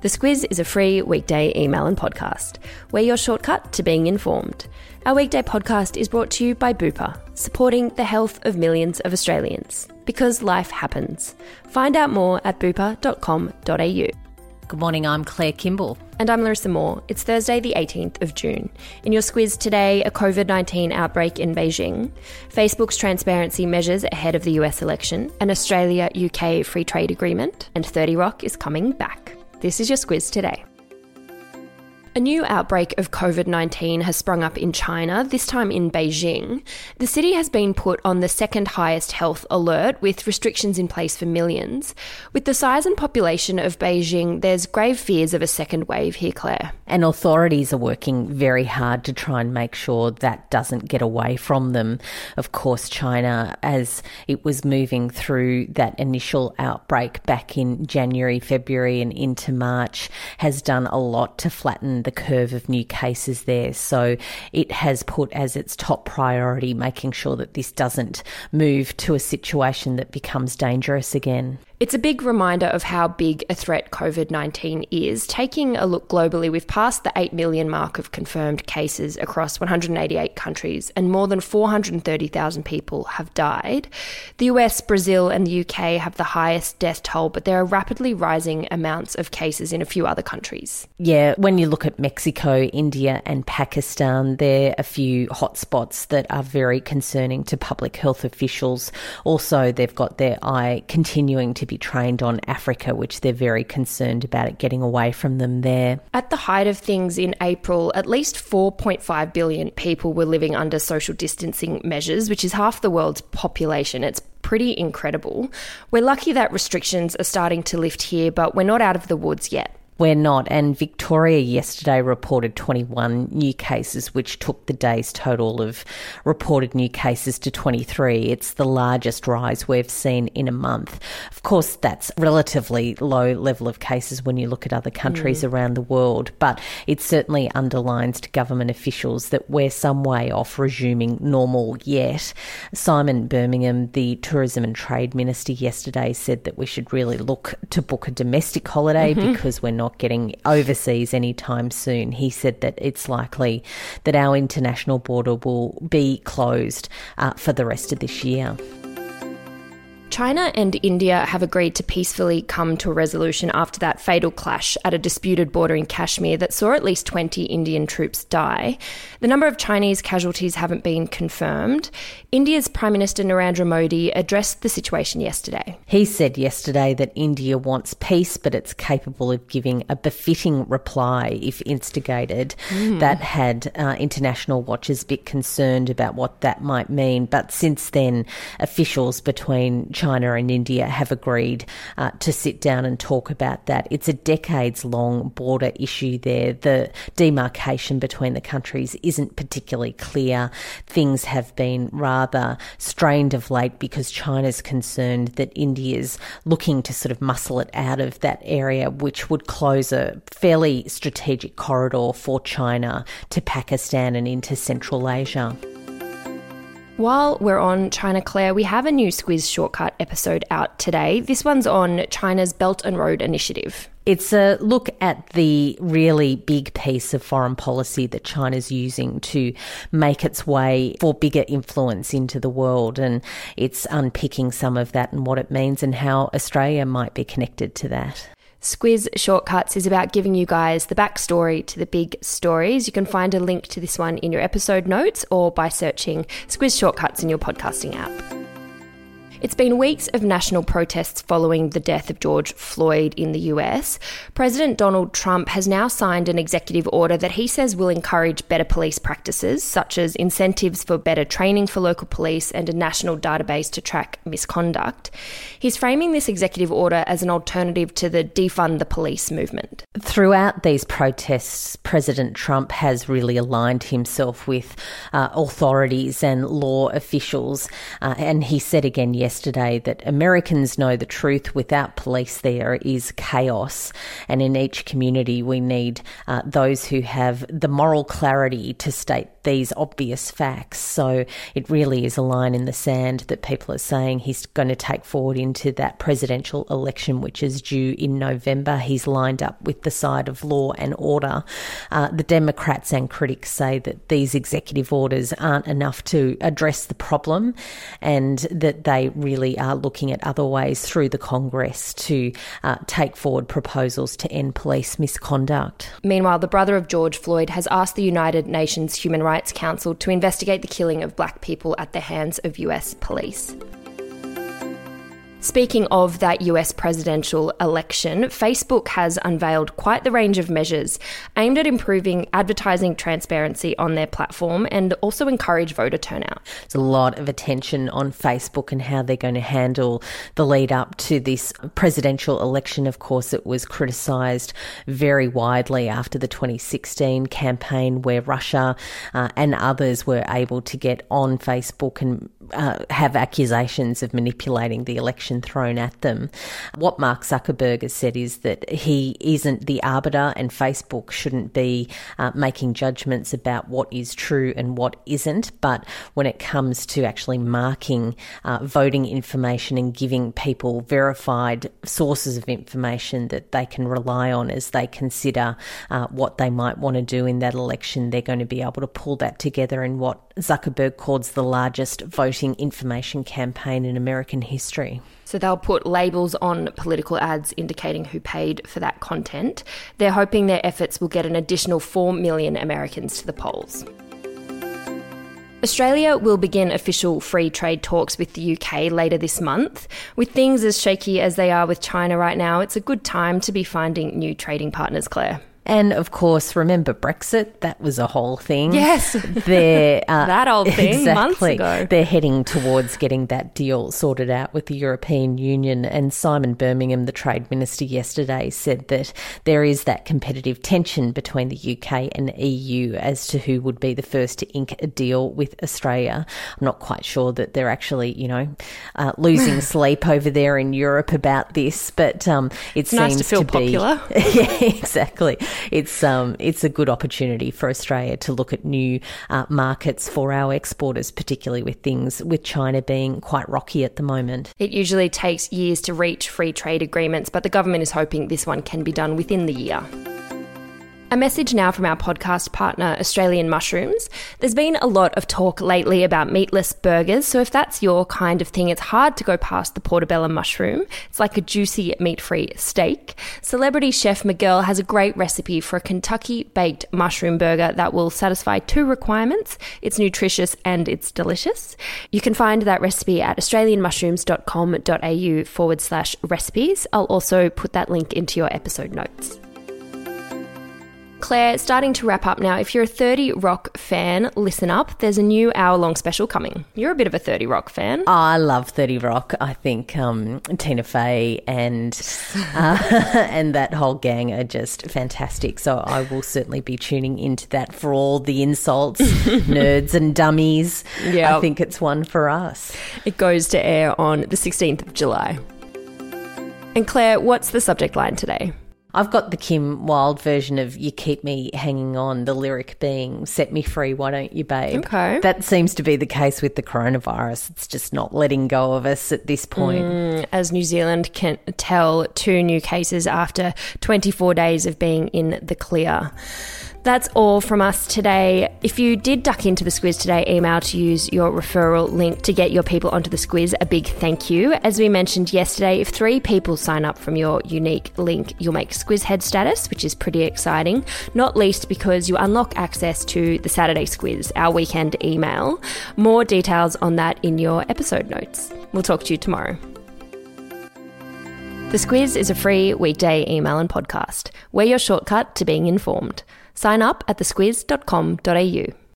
The Squiz is a free weekday email and podcast. We're your shortcut to being informed. Our weekday podcast is brought to you by Bupa, supporting the health of millions of Australians. Because life happens. Find out more at bupa.com.au. Good morning, I'm Claire Kimball. And I'm Larissa Moore. It's Thursday, the 18th of June. In your squiz today, a COVID 19 outbreak in Beijing, Facebook's transparency measures ahead of the US election, an Australia UK free trade agreement, and 30 Rock is coming back. This is your squiz today. A new outbreak of COVID 19 has sprung up in China, this time in Beijing. The city has been put on the second highest health alert with restrictions in place for millions. With the size and population of Beijing, there's grave fears of a second wave here, Claire. And authorities are working very hard to try and make sure that doesn't get away from them. Of course, China, as it was moving through that initial outbreak back in January, February, and into March, has done a lot to flatten the curve of new cases there. So it has put as its top priority making sure that this doesn't move to a situation that becomes dangerous again. It's a big reminder of how big a threat COVID 19 is. Taking a look globally, we've passed the 8 million mark of confirmed cases across 188 countries, and more than 430,000 people have died. The US, Brazil, and the UK have the highest death toll, but there are rapidly rising amounts of cases in a few other countries. Yeah, when you look at Mexico, India, and Pakistan, there are a few hotspots that are very concerning to public health officials. Also, they've got their eye continuing to be trained on Africa, which they're very concerned about it getting away from them there. At the height of things in April, at least 4.5 billion people were living under social distancing measures, which is half the world's population. It's pretty incredible. We're lucky that restrictions are starting to lift here, but we're not out of the woods yet. We're not. And Victoria yesterday reported 21 new cases, which took the day's total of reported new cases to 23. It's the largest rise we've seen in a month. Of course, that's relatively low level of cases when you look at other countries mm. around the world, but it certainly underlines to government officials that we're some way off resuming normal yet. Simon Birmingham, the Tourism and Trade Minister, yesterday said that we should really look to book a domestic holiday mm-hmm. because we're not not getting overseas anytime soon. He said that it's likely that our international border will be closed uh, for the rest of this year. China and India have agreed to peacefully come to a resolution after that fatal clash at a disputed border in Kashmir that saw at least 20 Indian troops die. The number of Chinese casualties haven't been confirmed. India's Prime Minister Narendra Modi addressed the situation yesterday. He said yesterday that India wants peace, but it's capable of giving a befitting reply if instigated. Mm. That had uh, international watchers a bit concerned about what that might mean. But since then, officials between China and India have agreed uh, to sit down and talk about that. It's a decades long border issue there. The demarcation between the countries isn't particularly clear. Things have been rather strained of late because China's concerned that India's looking to sort of muscle it out of that area, which would close a fairly strategic corridor for China to Pakistan and into Central Asia. While we're on China Claire, we have a new Squiz Shortcut episode out today. This one's on China's Belt and Road Initiative. It's a look at the really big piece of foreign policy that China's using to make its way for bigger influence into the world. And it's unpicking some of that and what it means and how Australia might be connected to that. Squiz Shortcuts is about giving you guys the backstory to the big stories. You can find a link to this one in your episode notes or by searching Squiz Shortcuts in your podcasting app. It's been weeks of national protests following the death of George Floyd in the US. President Donald Trump has now signed an executive order that he says will encourage better police practices, such as incentives for better training for local police and a national database to track misconduct. He's framing this executive order as an alternative to the defund the police movement. Throughout these protests, President Trump has really aligned himself with uh, authorities and law officials, uh, and he said again yesterday yesterday that Americans know the truth. Without police, there is chaos. And in each community, we need uh, those who have the moral clarity to state these obvious facts. So it really is a line in the sand that people are saying he's going to take forward into that presidential election, which is due in November. He's lined up with the side of law and order. Uh, the Democrats and critics say that these executive orders aren't enough to address the problem and that they really are looking at other ways through the Congress to uh, take forward proposals to end police misconduct. Meanwhile, the brother of George Floyd has asked the United Nations Human Rights Council to investigate the killing of black people at the hands of US police. Speaking of that US presidential election, Facebook has unveiled quite the range of measures aimed at improving advertising transparency on their platform and also encourage voter turnout. There's a lot of attention on Facebook and how they're going to handle the lead up to this presidential election. Of course, it was criticised very widely after the 2016 campaign, where Russia uh, and others were able to get on Facebook and uh, have accusations of manipulating the election thrown at them. What Mark Zuckerberg has said is that he isn't the arbiter, and Facebook shouldn't be uh, making judgments about what is true and what isn't. But when it comes to actually marking uh, voting information and giving people verified sources of information that they can rely on as they consider uh, what they might want to do in that election, they're going to be able to pull that together in what Zuckerberg calls the largest voting information campaign in American history. So they'll put labels on political ads indicating who paid for that content. They're hoping their efforts will get an additional 4 million Americans to the polls. Australia will begin official free trade talks with the UK later this month. With things as shaky as they are with China right now, it's a good time to be finding new trading partners, Claire. And of course, remember Brexit? That was a whole thing. Yes. They're, uh, that old thing exactly. months ago. They're heading towards getting that deal sorted out with the European Union. And Simon Birmingham, the Trade Minister, yesterday said that there is that competitive tension between the UK and EU as to who would be the first to ink a deal with Australia. I'm not quite sure that they're actually, you know, uh, losing sleep over there in Europe about this, but um, it it's seems nice to feel to popular. Be, yeah, exactly it's um, it's a good opportunity for Australia to look at new uh, markets for our exporters, particularly with things with China being quite rocky at the moment. It usually takes years to reach free trade agreements, but the government is hoping this one can be done within the year. A message now from our podcast partner, Australian Mushrooms. There's been a lot of talk lately about meatless burgers, so if that's your kind of thing, it's hard to go past the portobello mushroom. It's like a juicy meat free steak. Celebrity chef Miguel has a great recipe for a Kentucky baked mushroom burger that will satisfy two requirements it's nutritious and it's delicious. You can find that recipe at australianmushrooms.com.au forward slash recipes. I'll also put that link into your episode notes. Claire, starting to wrap up now. If you're a 30 Rock fan, listen up. There's a new hour long special coming. You're a bit of a 30 Rock fan. Oh, I love 30 Rock. I think um, Tina Fey and uh, and that whole gang are just fantastic. So I will certainly be tuning into that for all the insults, nerds and dummies. Yeah, I think it's one for us. It goes to air on the 16th of July. And Claire, what's the subject line today? I've got the Kim Wilde version of You Keep Me Hanging On, the lyric being Set Me Free, Why Don't You, Babe? Okay. That seems to be the case with the coronavirus. It's just not letting go of us at this point. Mm, as New Zealand can tell, two new cases after 24 days of being in the clear. That's all from us today. If you did duck into the squiz today, email to use your referral link to get your people onto the squiz. A big thank you. As we mentioned yesterday, if three people sign up from your unique link, you'll make Squizhead status, which is pretty exciting, not least because you unlock access to the Saturday squiz, our weekend email. More details on that in your episode notes. We'll talk to you tomorrow. The Squiz is a free weekday email and podcast. We're your shortcut to being informed. Sign up at thesquiz.com.au.